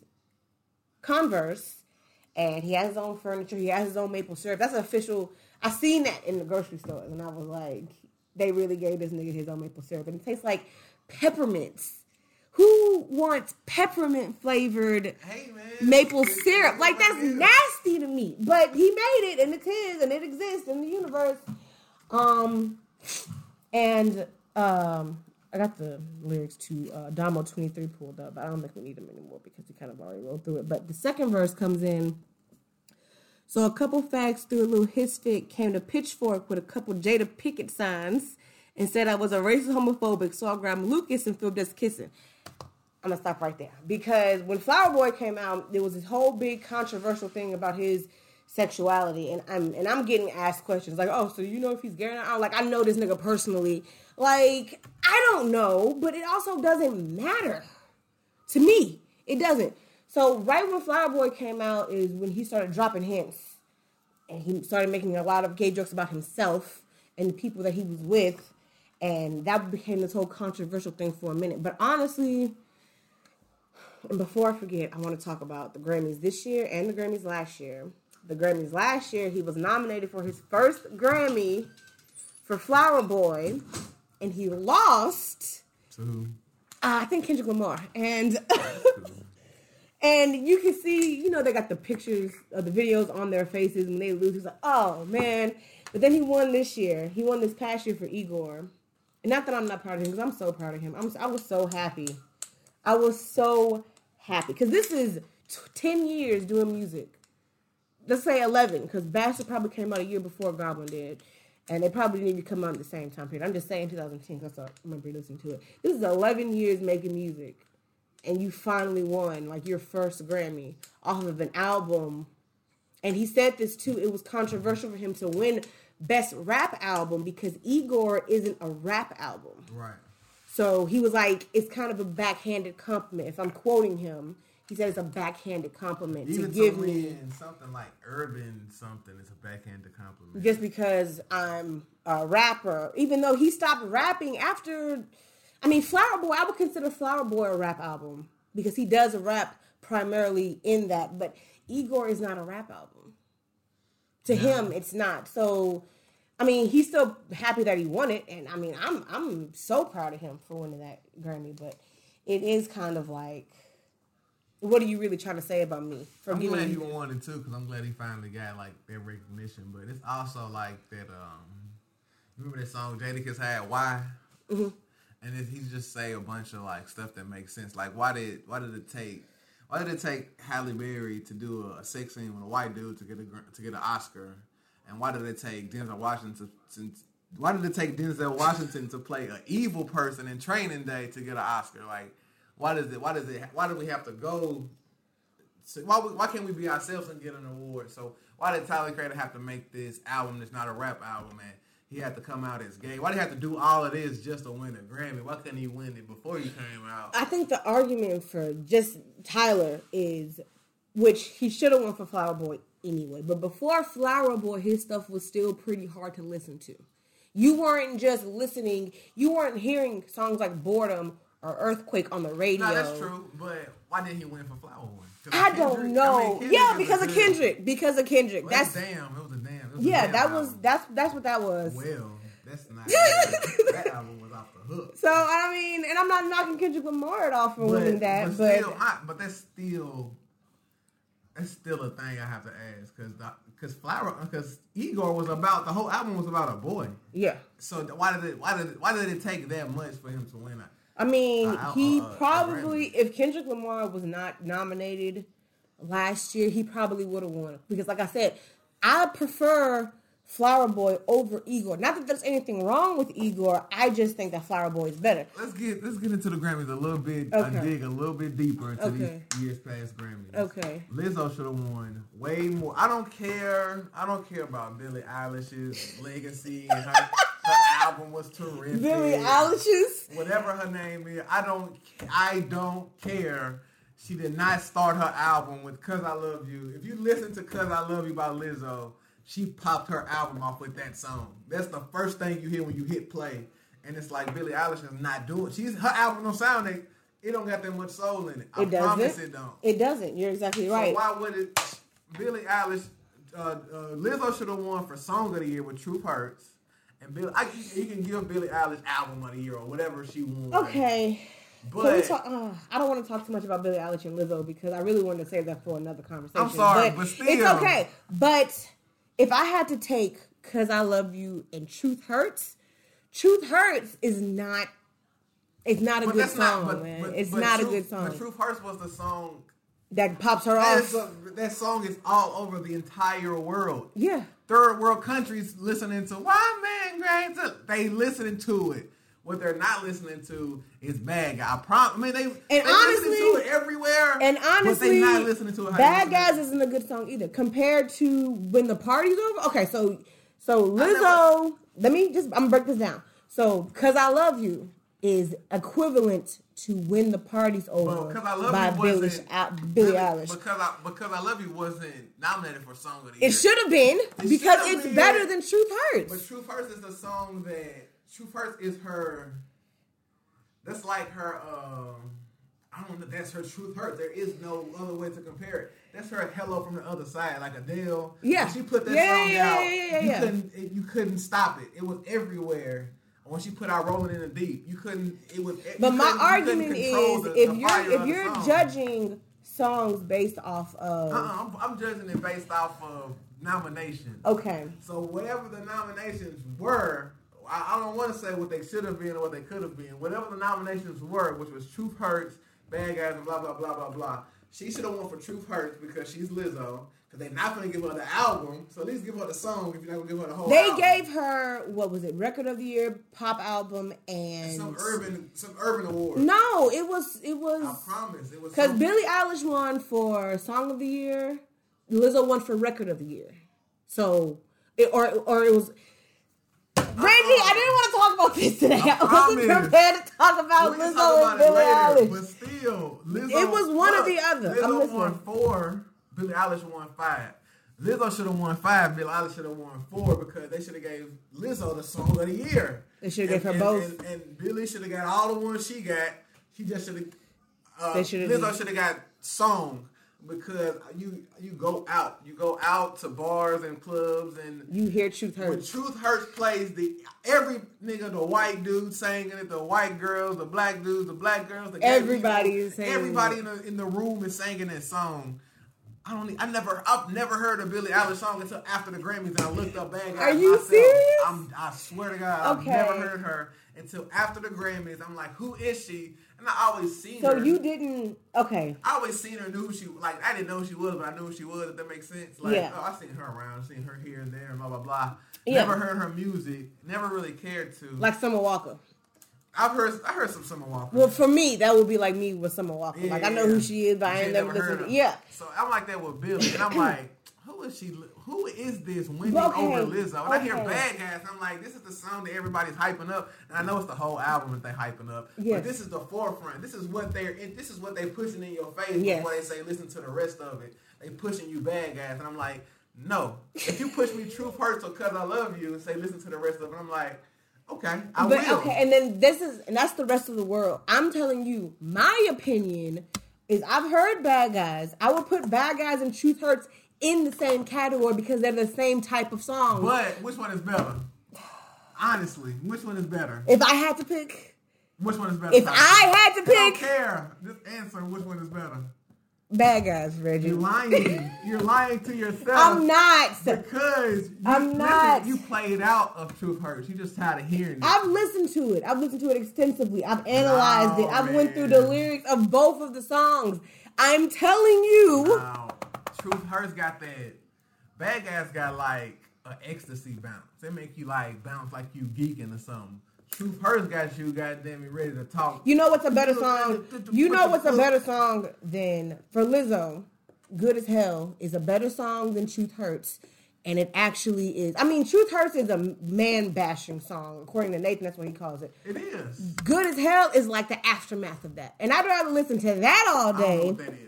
Converse, and he has his own furniture. He has his own maple syrup. That's official. I seen that in the grocery stores, and I was like, they really gave this nigga his own maple syrup, and it tastes like peppermints. Who wants peppermint flavored Hey maple syrup? Like that's nasty to me. But he made it, and it's his, and it exists in the universe. Um, and um, I got the lyrics to uh, Domo twenty three pulled up. I don't think we need them anymore because we kind of already rolled through it. But the second verse comes in. So a couple facts through a little his fit came to Pitchfork with a couple Jada Pickett signs and said I was a racist homophobic, so I grabbed Lucas and filmed us kissing. I'm gonna stop right there because when Flower Boy came out, there was this whole big controversial thing about his sexuality, and I'm and I'm getting asked questions like, "Oh, so you know if he's gay or not?" I'm like, I know this nigga personally. Like, I don't know, but it also doesn't matter to me. It doesn't. So right when Flower Boy came out is when he started dropping hints, and he started making a lot of gay jokes about himself and the people that he was with, and that became this whole controversial thing for a minute. But honestly, and before I forget, I want to talk about the Grammys this year and the Grammys last year. The Grammys last year, he was nominated for his first Grammy for Flower Boy, and he lost. To Uh, I think Kendrick Lamar, and and you can see, you know, they got the pictures of the videos on their faces when they lose. He's like, oh man! But then he won this year. He won this past year for Igor, and not that I'm not proud of him, because I'm so proud of him. I'm I was so happy. I was so happy because this is t- ten years doing music. Let's say eleven, because Bastard probably came out a year before Goblin did. And they probably didn't even come out at the same time period. I'm just saying 2010 because I remember listening to it. This is 11 years making music and you finally won like your first Grammy off of an album. And he said this too. It was controversial for him to win best rap album because Igor isn't a rap album. right. So he was like, it's kind of a backhanded compliment. If I'm quoting him, he said it's a backhanded compliment Even to give me win something like urban something is a backhanded compliment. just because I'm a rapper. Even though he stopped rapping after, I mean, Flower Boy, I would consider Flower Boy a rap album because he does rap primarily in that. But Igor is not a rap album. To him, it's not. So, I mean, he's still happy that he won it, and I mean, I'm I'm so proud of him for winning that Grammy. But it is kind of like, what are you really trying to say about me for I'm glad he won it too, because I'm glad he finally got like that recognition. But it's also like that. Um, remember that song Jadakiss had? Why? Mm-hmm. And he just say a bunch of like stuff that makes sense. Like why did why did it take why did it take Halle Berry to do a, a sex scene with a white dude to get a to get an Oscar? And why did it take Denzel Washington to, why did it take Denzel Washington to play an evil person in Training Day to get an Oscar? Like why does it why does it why do we have to go why, why can't we be ourselves and get an award? So why did Tyler Creator have to make this album that's not a rap album and he had to come out as gay? Why did he have to do all of this just to win a Grammy? Why couldn't he win it before he came out? I think the argument for just Tyler is, which he should have won for Flower Boy anyway. But before Flower Boy, his stuff was still pretty hard to listen to. You weren't just listening. You weren't hearing songs like Boredom or Earthquake on the radio. No, that's true. But why didn't he win for Flower Boy? I don't know. I mean, yeah, because of Kendrick. Because of Kendrick. Well, that's damn. Yeah. That was that's that's what that was. well. That's not. that album was off the hook. So I mean, and I'm not knocking Kendrick Lamar at all for winning that, but, still, I, but that's still that's still a thing I have to ask because because Flower because Igor was about the whole album was about a boy. yeah. So why did it why did it, why did it take that much for him to win? I mean, Uh, he uh, probably, if Kendrick Lamar was not nominated last year, he probably would have won. Because, like I said, I prefer Flower Boy over Igor. Not that there's anything wrong with Igor. I just think that Flower Boy is better. Let's get let's get into the Grammys a little bit. Okay. Uh, dig a little bit deeper into Okay. these years past Grammys. Okay. Lizzo should have won way more. I don't care. I don't care about Billie Eilish's legacy and her, her album was terrific. Billie Eilish's. whatever her name is, I don't I don't care. She did not start her album with Cause I Love You. If you listen to Cause I Love You by Lizzo, she popped her album off with that song. That's the first thing you hear when you hit play. And it's like Billie Eilish is not doing she's her album don't sound like it don't got that much soul in it. I It doesn't. promise it don't. It doesn't. You're exactly right. So why would it Billie Eilish uh, uh, Lizzo should have won for Song of the Year with Truth Hurts. And Bill, I, you can give Billie Eilish album of the year or whatever she won. okay. But talk, uh, I don't want to talk too much about Billie Eilish and Lizzo because I really wanted to save that for another conversation. I'm sorry, but it's still. okay. But if I had to take "Cause I Love You" and "Truth Hurts," "Truth Hurts" is not. It's not a but good song, not. But, man. but- it's but not Truth, a good song But Truth Hurts was the song. that pops her That, off. a, that song is all over the entire world. yeah, Third world countries listening to "Why Man Great." They listening to it. What they're not listening to is Bad Guy. I prom- I mean, they and they honestly, listen to it everywhere. And honestly, they not listening to it. Bad Guys isn't a good song either compared to when the party's over. Okay, so so I never- Lizzo. Let me just I'm gonna break this down. So, cause I love you is equivalent to when the party's over Well, 'Cause I Love by You Billie, wasn't- Al- Billie Really, Eilish. Because I because I Love You wasn't nominated for Song of the Year. It should have been It because it's been. better than Truth Hurts. But Truth Hurts is the song that Truth Hurts is her. That's like her. Um, I don't know. That's her Truth Hurts. There is no other way to compare it. That's her Hello from the other side, like Adele. Yeah. When she put that Yeah, song yeah, out. yeah, yeah, you yeah. couldn't. You couldn't stop it. It was everywhere. When she put out "Rolling in the Deep," you couldn't. It was. But my couldn't- you couldn't argument is the- if the you're if you're judging songs based off of Uh-uh, I'm, I'm judging it based off of nominations. okay, So whatever the nominations were, I, I don't want to say what they should have been or what they could have been. Whatever the nominations were, which was Truth Hurts, Bad Guys, and blah blah blah blah blah. She should have won for Truth Hurts because she's Lizzo. Because they're not going to give her the album, so at least give her the song if you're not going to give her the whole. they album. gave her what was it record of the year, pop album, and some urban some urban award. no, it was it was. I promise it was because some- Billie Eilish won for song of the year, Lizzo won for record of the year, so it, or or it was. Reggie, I didn't want to talk about this today. I, wasn't promise. prepared to talk about We Lizzo talk and about it Billie later, Eilish. But still, Lizzo. It was one or the other. I'm Lizzo won four. Billie Eilish won five. Lizzo should have won five. Billie Eilish should have won four because they should have gave Lizzo the song of the year. They should have gave her and- both. And, and Billie should have got all the ones she got. She just should have. Uh, They Lizzo should have got song because you you go out you go out to bars and clubs and You hear Truth Hurts. when Truth Hurts plays the every nigga, the white dude singing it, the white girls, the black dudes, the black girls, the Everybody people, is singing Everybody in the in the room is singing that song. I don't. I never. I've never heard a Billie Eilish song until after the Grammys, and I looked up Bad Guys Are you myself. serious? I'm, I swear to God, Okay. I've never heard her until after the Grammys. I'm like, who is she? And I always seen So her. So you didn't okay. I always seen her, knew who she like. I didn't know who she was, but I knew who she was. If that makes sense. Like, Yeah. oh, I seen her around, seen her here and there, and blah blah blah. Yeah. Never heard her music. Never really cared to. Like Summer Walker. I've heard, I heard some Summer Walker. Well, for me, that would be like me with Summer Walker. like I know who she is, but I ain't never listened. her. To, yeah, So I'm like that with Billie, and I'm like, who is she? Who is this winning Okay, over Lizzo? And I hear okay. Bad Guys, I'm like, this is the song that everybody's hyping up, and I know it's the whole album that they hyping up. Yes. But this is the forefront. This is what they're. This is what they pushing in your face Yes. before they say listen to the rest of it. They pushing you Bad Guys, and I'm like, no. If you push me Truth Hurts or Cause I Love You and say listen to the rest of it, I'm like, okay, I but will. okay, and then this is and that's the rest of the world. I'm telling you, my opinion is I've heard Bad Guys. I would put Bad Guys and Truth Hurts in the same category because they're the same type of song. But which one is better? Honestly, which one is better? if I had to pick, Which one is better? if I had to pick, I don't care. Just answer which one is better. Bad Guys, Reggie. You're lying. You're lying to yourself. I'm not. Because you, I'm listen, not. You played out of Truth Hurts. You just tired of hearing it. I've listened to it. I've listened to it extensively. I've analyzed it. I've went through the lyrics of both of the songs. I'm telling you. Now, Truth Hurts got that. Bad Guys got like an ecstasy bounce. They make you like bounce like you geeking or something. Truth Hurts got you goddamn it ready to talk. You know what's a better song? You know what's a better song than for Lizzo? Good as Hell is a better song than Truth Hurts. And it actually is. I mean, Truth Hurts is a man bashing song. According to Nathan, that's what he calls it. It is. Good as Hell is like the aftermath of that. And I'd rather listen to that all I don't know day.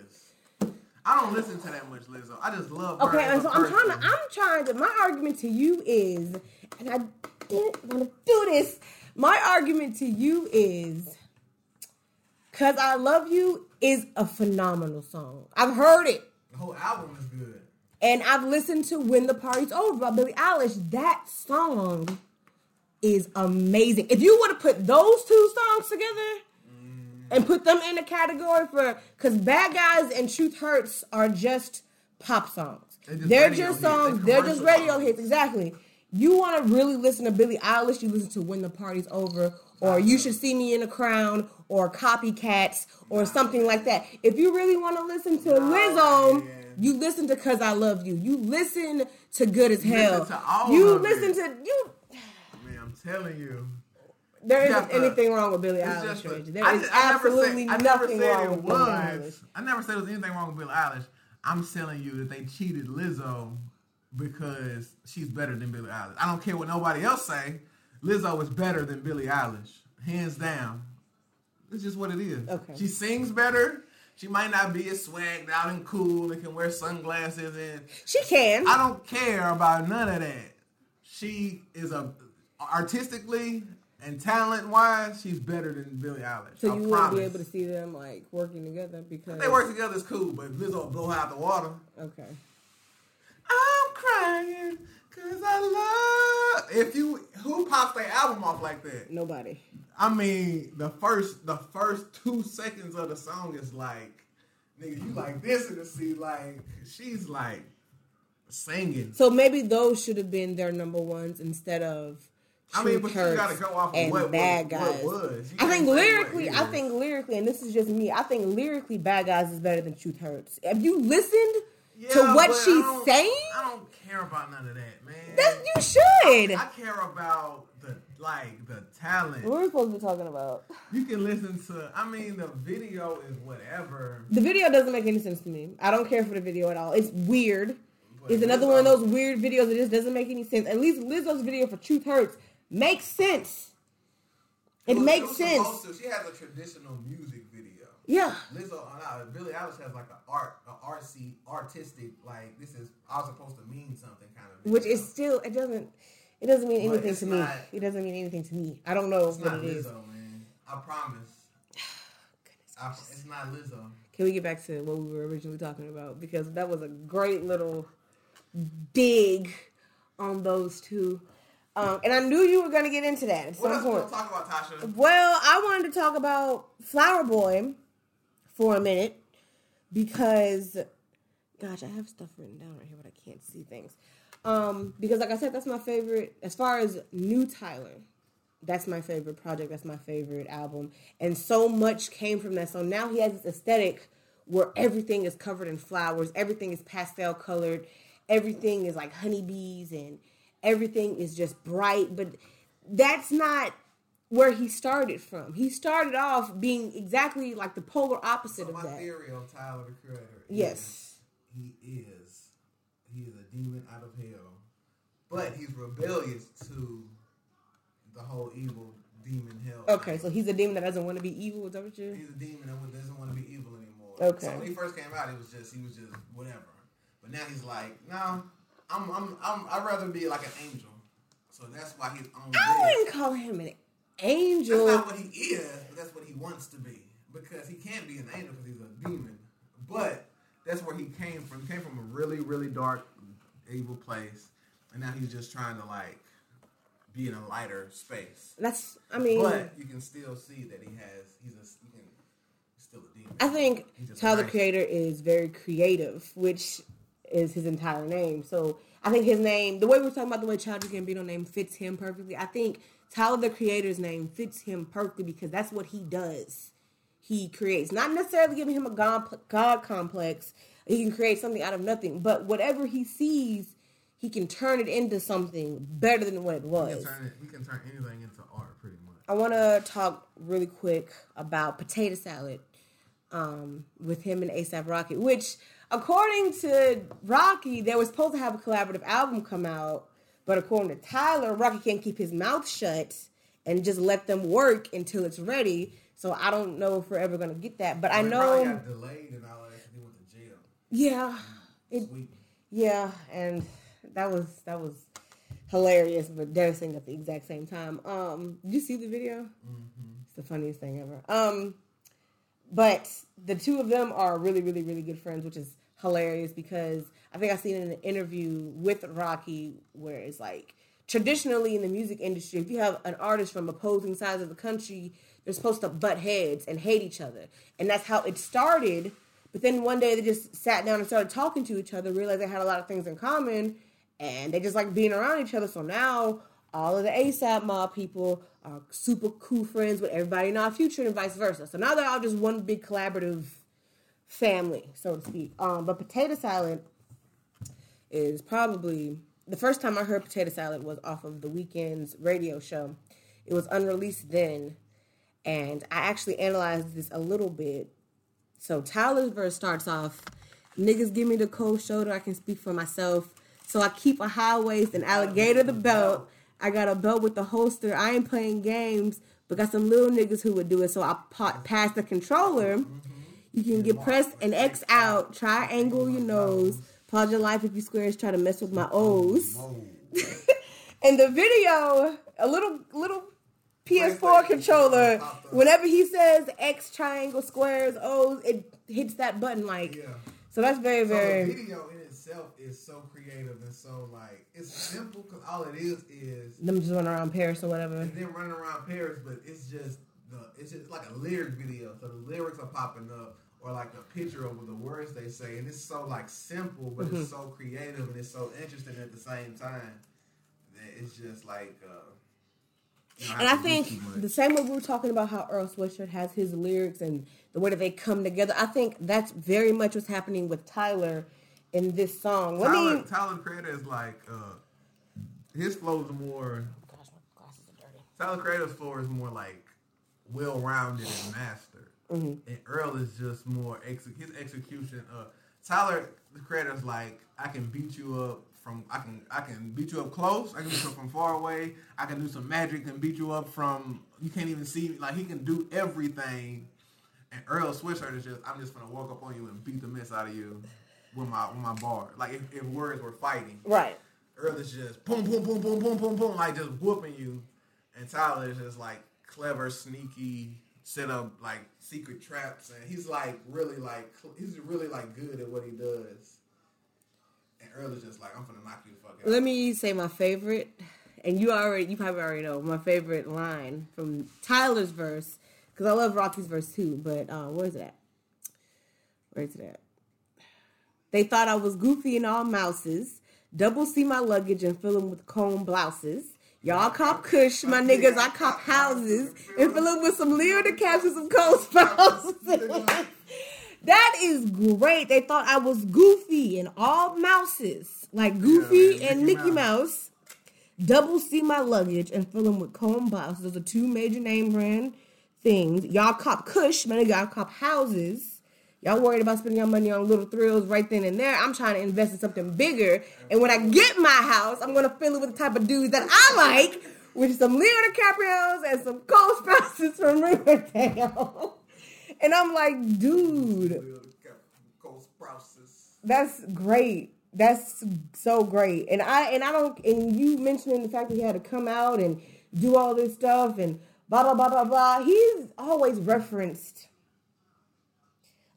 What that is. I don't listen to that much Lizzo. I just love Okay, and so I'm trying to. I'm trying to. My argument to you is, and I didn't want to do this. My argument to you is, cause I love you is a phenomenal song. I've heard it, The whole album is good. and I've listened to "When the Party's Over" by Billie Eilish. That song is amazing. If you would have put those two songs together. And put them in a category for because Bad Guys and Truth Hurts are just pop songs. They're just songs. They're just radio songs. hits. Exactly. You want to really listen to Billie Eilish? You listen to When the Party's Over, or You Should See Me in a Crown, or Copycats, or something like that. If you really want to listen to Lizzo, you listen to Cause I Love You. You listen to Good as You Hell. listen to all you of listen to you. Man, I'm telling you. There isn't anything wrong with Billie Eilish, a- There I is I absolutely said- nothing said wrong it with Billie. Eilish. I never said there was anything wrong with Billie Eilish. I'm telling you that they cheated Lizzo because she's better than Billie Eilish. I don't care what nobody else say. Lizzo is better than Billie Eilish, hands down. It's just what it is. Okay. She sings better. She might not be as swagged out and cool and can wear sunglasses and She can. I don't care about none of that. She is a artistically and talent wise, she's better than Billie Eilish. so I you wouldn't be able to see them like working together because They work together is cool, but if Lizzo will blow out the water. Okay. I'm crying cause I love. If you who pops their album off like that? Nobody. I mean, the first the first two seconds of the song is like, nigga, you like this in the see like she's like singing. So maybe those should have been their number ones instead of. I mean, but you gotta go off of and what, Bad Guys. what I think lyrically, I think lyrically, and this is just me. I think lyrically, Bad Guys is better than Truth Hurts. Have you listened Yeah, to what but I she's saying? I don't care about none of that, man. That you should. I care about the like the talent. What are we supposed to be talking about? You can listen to. I mean, the video is whatever. The video doesn't make any sense to me. I don't care for the video at all. It's weird. But It's another Lizzo- one of those weird videos that just doesn't make any sense. At least Lizzo's video for Truth Hurts makes sense. It makes sense. to- she has a traditional music video. Yeah. Lizzo, uh, Billie Eilish has like an art, an artsy, artistic. Like this is I was supposed to mean something kind of. Which is still it doesn't it doesn't mean But anything to me. It doesn't mean anything to me. I don't know It's what not it is. Lizzo, man. I promise. I, it's not Lizzo. Can we get back to what we were originally talking about? Because that was a great little dig on those two. Um, and I knew you were going to get into that at What some point. about, Tasha? Well, I wanted to talk about Flower Boy for a minute because, gosh, I have stuff written down right here, but I can't see things. Um, because, like I said, that's my favorite. As far as new Tyler, that's my favorite project. That's my favorite album, and so much came from that. So now he has this aesthetic where everything is covered in flowers, everything is pastel colored, everything is like honeybees, and everything is just bright. But that's not where he started from. He started off being exactly like the polar opposite So of my that. theory on Tyler the Creator. Yes. is he is he is a demon out of hell, but he's rebellious to the whole evil demon hell. Okay, so he's a demon that doesn't want to be evil. Is that what you? he's a demon that doesn't want to be evil anymore. Okay. So when he first came out, it was just he was just whatever. But now he's like, no, I'm I'm I'm I'd rather be like an angel. So that's why he's on I this. wouldn't call him an angel. That's not what he is, but that's what he wants to be. Because he can't be an angel because he's a demon. But that's where he came from. He came from a really, really dark, evil place. And now he's just trying to like be in a lighter space. That's. I mean, But you can still see that he has he's a you can he's still a demon. I think Tyler the nice. Creator is very creative, which is his entire name. So I think his name, the way we're talking about the way Childish Gambino name fits him perfectly. I think Tyler the Creator's name fits him perfectly because that's what he does. He creates, not necessarily giving him a god, god complex. He can create something out of nothing, but whatever he sees, he can turn it into something better than what it He was. can turn it, he can turn anything into art pretty much. I want to talk really quick about potato salad um, with him and ASAP Rocky, which, according to Rocky, they were supposed to have a collaborative album come out, but according to Tyler, Rocky can't keep his mouth shut and just let them work until it's ready. So I don't know if we're ever gonna get that, but I He probably know, got delayed and all that he went to jail. yeah, it, yeah, and that was that was hilarious but devastating at the exact same time. Um, you see the video? It's the funniest thing ever. Um, but the two of them are really, really, really good friends, which is hilarious because I think I seen in an interview with Rocky where it's like traditionally in the music industry, if you have an artist from opposing sides of the country, they're supposed to butt heads and hate each other, and that's how it started. But then one day they just sat down and started talking to each other, realized they had a lot of things in common, and they just like being around each other. So now all of the ASAP mob people are super cool friends with everybody in Odd Future and vice versa. So now they're all just one big collaborative family, so to speak. Um, but potato salad is probably the first time I heard potato salad was off of the Weeknd's radio show. It was unreleased then, and I actually analyzed this a little bit. So Tyler's verse starts off, "Niggas give me the cold shoulder, I can speak for myself. So I keep a high waist and alligator the belt. I got a belt with the holster. I ain't playing games, but got some little niggas who would do it. So I pa- pass the controller." You can get pressed and X out, triangle your nose, pause your life if you squares try to mess with my O's. and the video, a little little PS4 controller, whenever he says X triangle squares O's, it hits that button like. Yeah. So that's very So very. the video in itself is so creative and so like it's simple because all it is is them just running around Paris or whatever. and then running around Paris, but it's just the it's just like a lyric video. So the lyrics are popping up or like a picture of the words they say, and it's so like simple, but Mm-hmm. it's so creative and it's so interesting at the same time. That it's just like. Uh, you don't And I have think the same way we were talking about how Earl Sweatshirt has his lyrics and the way that they come together, I think that's very much what's happening with Tyler in this song. Let Tyler, me. Tyler Creator is like uh, his flow is more. Gosh, my glasses are dirty. Tyler Creator's flow is more like well rounded and mastered, and Earl is just more ex- his execution. Uh, Tyler the Creator's like I can beat you up from I can I can beat you up close. I can beat you up from far away. I can do some magic and beat you up from you can't even see me. Like he can do everything. And Earl Sweatshirt is just I'm just gonna walk up on you and beat the mess out of you with my with my bar. Like if, if words were fighting. Right. Earl is just boom, boom, boom, boom, boom, boom, boom, like just whooping you, and Tyler is just like clever, sneaky, set up like secret traps, and he's like really like he's really like good at what he does. And Earl is just like I'm gonna knock you the fuck out. Let me say my favorite, and you already, you probably already know my favorite line from Tyler's verse because I love Rocky's verse too. But uh, where's it at? Where's it at? They thought I was goofy and all mouses. Double C my luggage and fill them with Comme blouses. Y'all cop kush, my niggas. I cop houses and fill them with some caps and some cold sprouts. that is great. They thought I was goofy and all mouses, like Goofy Yeah, and Mickey Mickey Mouse. Double C my luggage and fill them with Comme blouses. Those are two major name brand things. Y'all cop kush, my nigga. I cop houses. Y'all worried about spending your money on little thrills right then and there. I'm trying to invest in something bigger. And when I get my house, I'm gonna fill it with the type of dudes that I like, is some Leo DiCaprio's and some Cole Sprouses from Riverdale. and I'm like, dude, that's great. That's so great. And I and I don't and you mentioning the fact that he had to come out and do all this stuff and blah blah blah blah blah. He's always referenced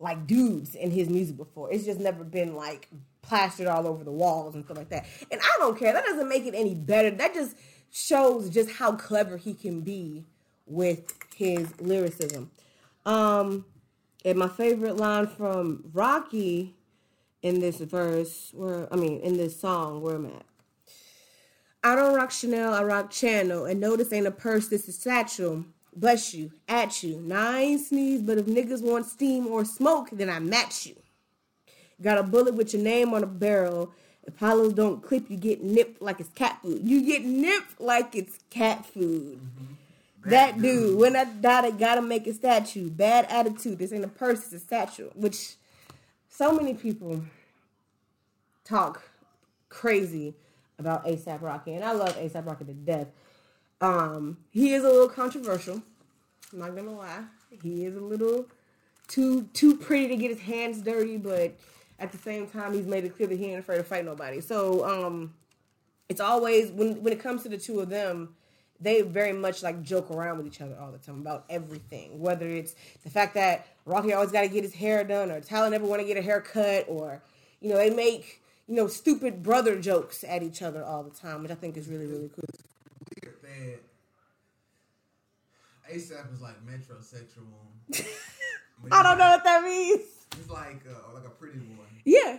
like dudes in his music before. It's just never been like plastered all over the walls and stuff like that. And I don't care. That doesn't make it any better. That just shows just how clever he can be with his lyricism. Um and my favorite line from Rocky in this verse, where I mean in this song, where I'm at. I don't rock Chanel, I rock Channel, and no, this ain't a purse, this is satchel. Bless you, at you. Now I ain't sneeze, but if niggas want steam or smoke, then I match you. Got a bullet with your name on a barrel. If hollows don't clip, you get nipped like it's cat food. You get nipped like it's cat food. Mm-hmm. That dude, when I die, they gotta make a statue. Bad attitude. This ain't a purse, it's a statue. Which so many people talk crazy about ASAP Rocky, and I love ASAP Rocky to death. Um, he is a little controversial. I'm not gonna lie. He is a little too too pretty to get his hands dirty, but at the same time, he's made it clear that he ain't afraid to fight nobody. So um, it's always when when it comes to the two of them, they very much like joke around with each other all the time about everything. Whether it's the fact that Rocky always got to get his hair done, or Tyler never want to get a haircut, or you know they make you know stupid brother jokes at each other all the time, which I think is really really cool. That ASAP is like metrosexual. I don't know what that means. He's like uh, like a pretty boy. Yeah.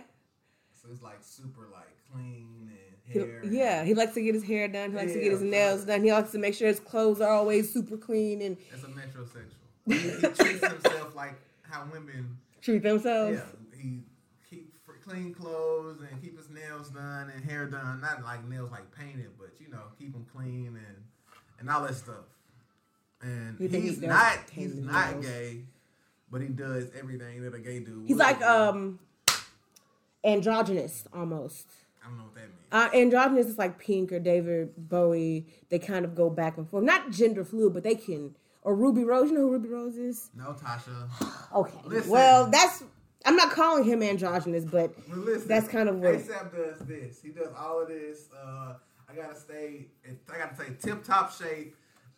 So it's like super like clean and hair. and- yeah, he likes to get his hair done. He likes to get his nails done. He likes to make sure his clothes are always super clean and That's a metrosexual. He, he treats himself like how women. treat themselves. Yeah, he clean clothes and keep his nails done and hair done. Not like nails like painted, but you know, keep them clean and and all that stuff. and he's he not he's not nose? gay, but he does everything that a gay dude. He's like do. um androgynous almost. I don't know what that means. Uh, androgynous is like Pink or David Bowie. They kind of go back and forth. Not gender fluid, but they can. Or Ruby Rose. You know who Ruby Rose is? no, Tasha. Okay. Listen. Well, that's. I'm not calling him androgynous, but listen, That's kind of what- ASAP does. This he does all of this. Uh, I gotta stay. I gotta say tip top shape.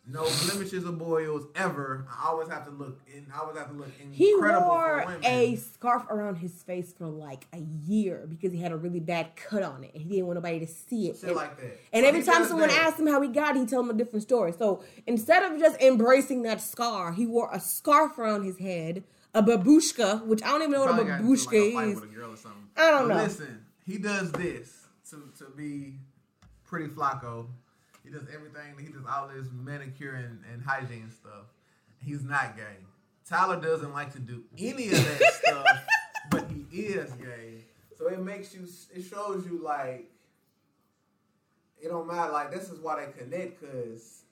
No blemishes or boils ever. I always have to look. In, I always have to look incredible. he wore for women. a scarf around his face for like a year because he had a really bad cut on it he didn't want nobody to see it. shit And- like that. And So every time someone that. asked him how he got it, he told them a different story. So instead of just embracing that scar, he wore a scarf around his head, a babushka, which I don't even know what a Probably got into, babushka like, is. a girl or something. I don't But know. Listen, he does this to to be pretty Flacko. He does everything. He does all this manicure and, and hygiene stuff. He's not gay. Tyler doesn't like to do any of that stuff, but he is gay. So it makes you. It shows you like it don't matter. Like this is why they connect because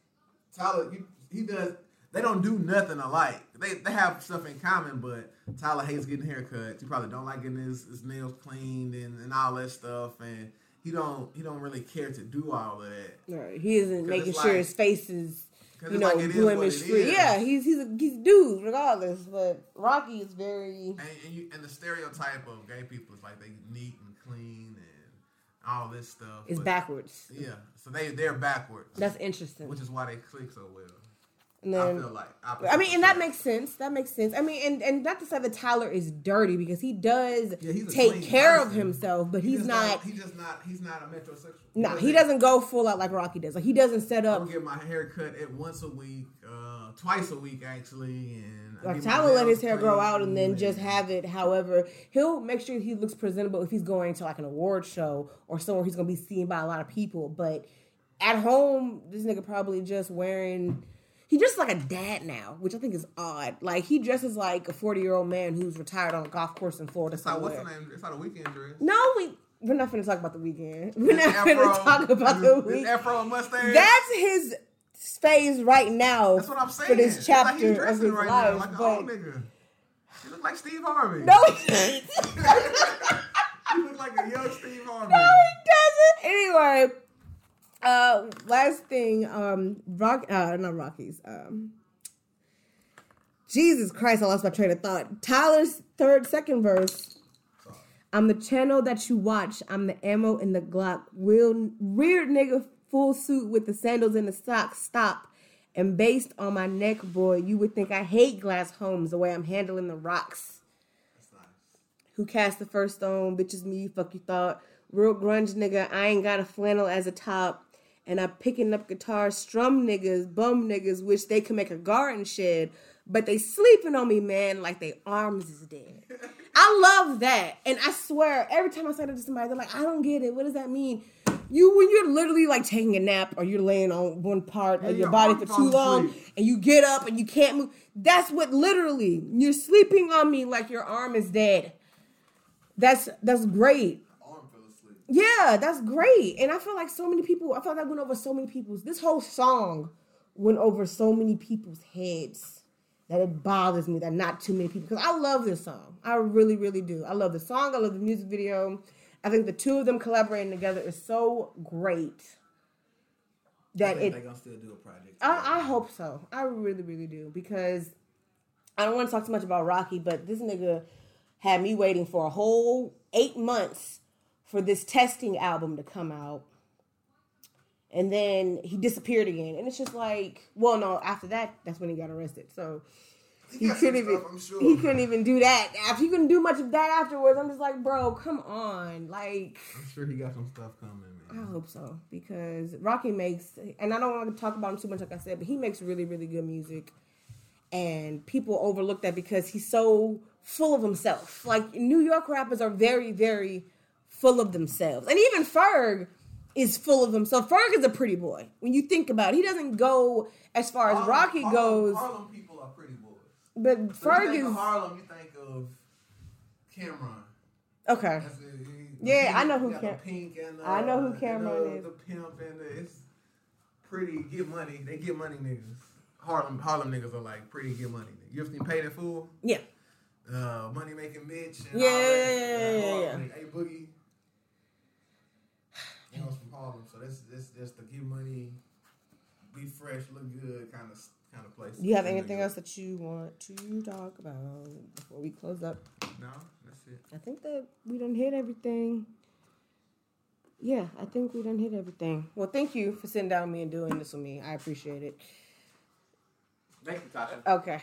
Tyler, you, he does. They don't do nothing alike. They they have stuff in common, but Tyler hates getting haircuts. He probably don't like getting his, his nails cleaned and, and all that stuff. And he don't he don't really care to do all of that. Right. He isn't making sure like- his face is you know, like blemish free. Yeah, he's he's a he's a dude regardless. But Rocky is very And, and, you, and the stereotype of gay people is like they neat and clean and all this stuff. is but- backwards. Yeah, so they they're backwards, That's interesting. which is why they click so well. And I feel like. I mean, and that makes sense. That makes sense. I mean, and and not to say that Tyler is dirty because he does Yeah, take care of himself, but He he's not. don't- He just not. He's not a metrosexual. No, he doesn't go full out like Rocky does. Like he doesn't set up I get my hair cut at once a week, uh, twice a week actually, and Like Tyler let his hair grow out and then clean just have it. However, he'll make sure he looks presentable if he's going to like an award show or somewhere he's gonna be seen by a lot of people. But at home, this nigga probably just wearing. He dresses like a dad now, which I think is odd. Like he dresses like a forty year old man who's retired on a golf course in Florida It's not what's somewhere. the name? It's not a weekend dress. No, we we're not going to talk about the Weeknd. We're not going to talk about the Weeknd. Afro and mustache. That's his phase right now. That's what I'm saying. For this It's like he's chapter of dressing his right life, now like an old nigga. He look like Steve Harvey. no, he he look like a young Steve Harvey. No, he doesn't. Anyway, uh, last thing, um, Rock, uh, not Rocky's. Um, Jesus Christ, I lost my train of thought. Tyler's third, second verse. I'm the channel that you watch. I'm the ammo in the Glock. Real weird nigga, full suit with the sandals and the socks. Stop. And based on my neck, boy, you would think I hate glass homes the way I'm handling the rocks who cast the first stone, bitches me, fuck you thought. Real grunge nigga, I ain't got a flannel as a top. And I'm picking up guitars, strum niggas, bum niggas, which they can make a garden shed, but they sleeping on me, man, like they arms is dead. I love that. And I swear, every time I say that to somebody, they're like, I don't get it. What does that mean? You when you're literally like taking a nap or you're laying on one part of your body for too long and you get up and you can't move. That's what literally you're sleeping on me like your arm is dead. That's that's great. Arm fell asleep. Yeah, that's great. And I feel like so many people, I feel like that went over so many people's, this whole song went over so many people's heads that it bothers me that not too many people, because I love this song. I really, really do. I love the song. I love the music video. I think the two of them collaborating together is so great that it, they're gonna still do a project. I, I hope so. I really, really do because I don't want to talk too much about Rocky, but this nigga had me waiting for a whole eight months for this testing album to come out, and then he disappeared again, and it's just like, well, no, after that, that's when he got arrested. So he some couldn't even stuff, sure. he couldn't even do that. After he couldn't do much of that afterwards, I'm just like, bro, come on, like. I'm sure he got some stuff coming, I hope so because Rocky makes, and I don't want to talk about him too much, like I said, but he makes really, really good music, and people overlook that because he's so full of himself. Like New York rappers are very, very full of themselves, and even Ferg is full of himself. Ferg is a pretty boy when you think about it. He doesn't go as far as Harlem- Rocky Harlem- goes, Harlem people are pretty boys. but So you Ferg is Harlem, you think of Cam'ron. okay. That's the- the Yeah, pink- I know who you got Cam- the pink and the, I know who Cam'ron the, is. The pimp and the, it's pretty get money. They get money niggas. Harlem Harlem niggas are like pretty good money. You ever seen Paid in Full? Yeah. Uh, money making bitch. And Yeah, all that. yeah, yeah, yeah, yeah, A Boogie. You know, it's from Harlem, so that's that's that's the get money, be fresh, look good kind of kind of place. You have anything else that you want to talk about before we close up? No, that's it. I think that we done hit everything. Yeah, I think we done hit everything. Well, thank you for sitting down with me and doing this with me. I appreciate it. Thank you, Tasha. Okay.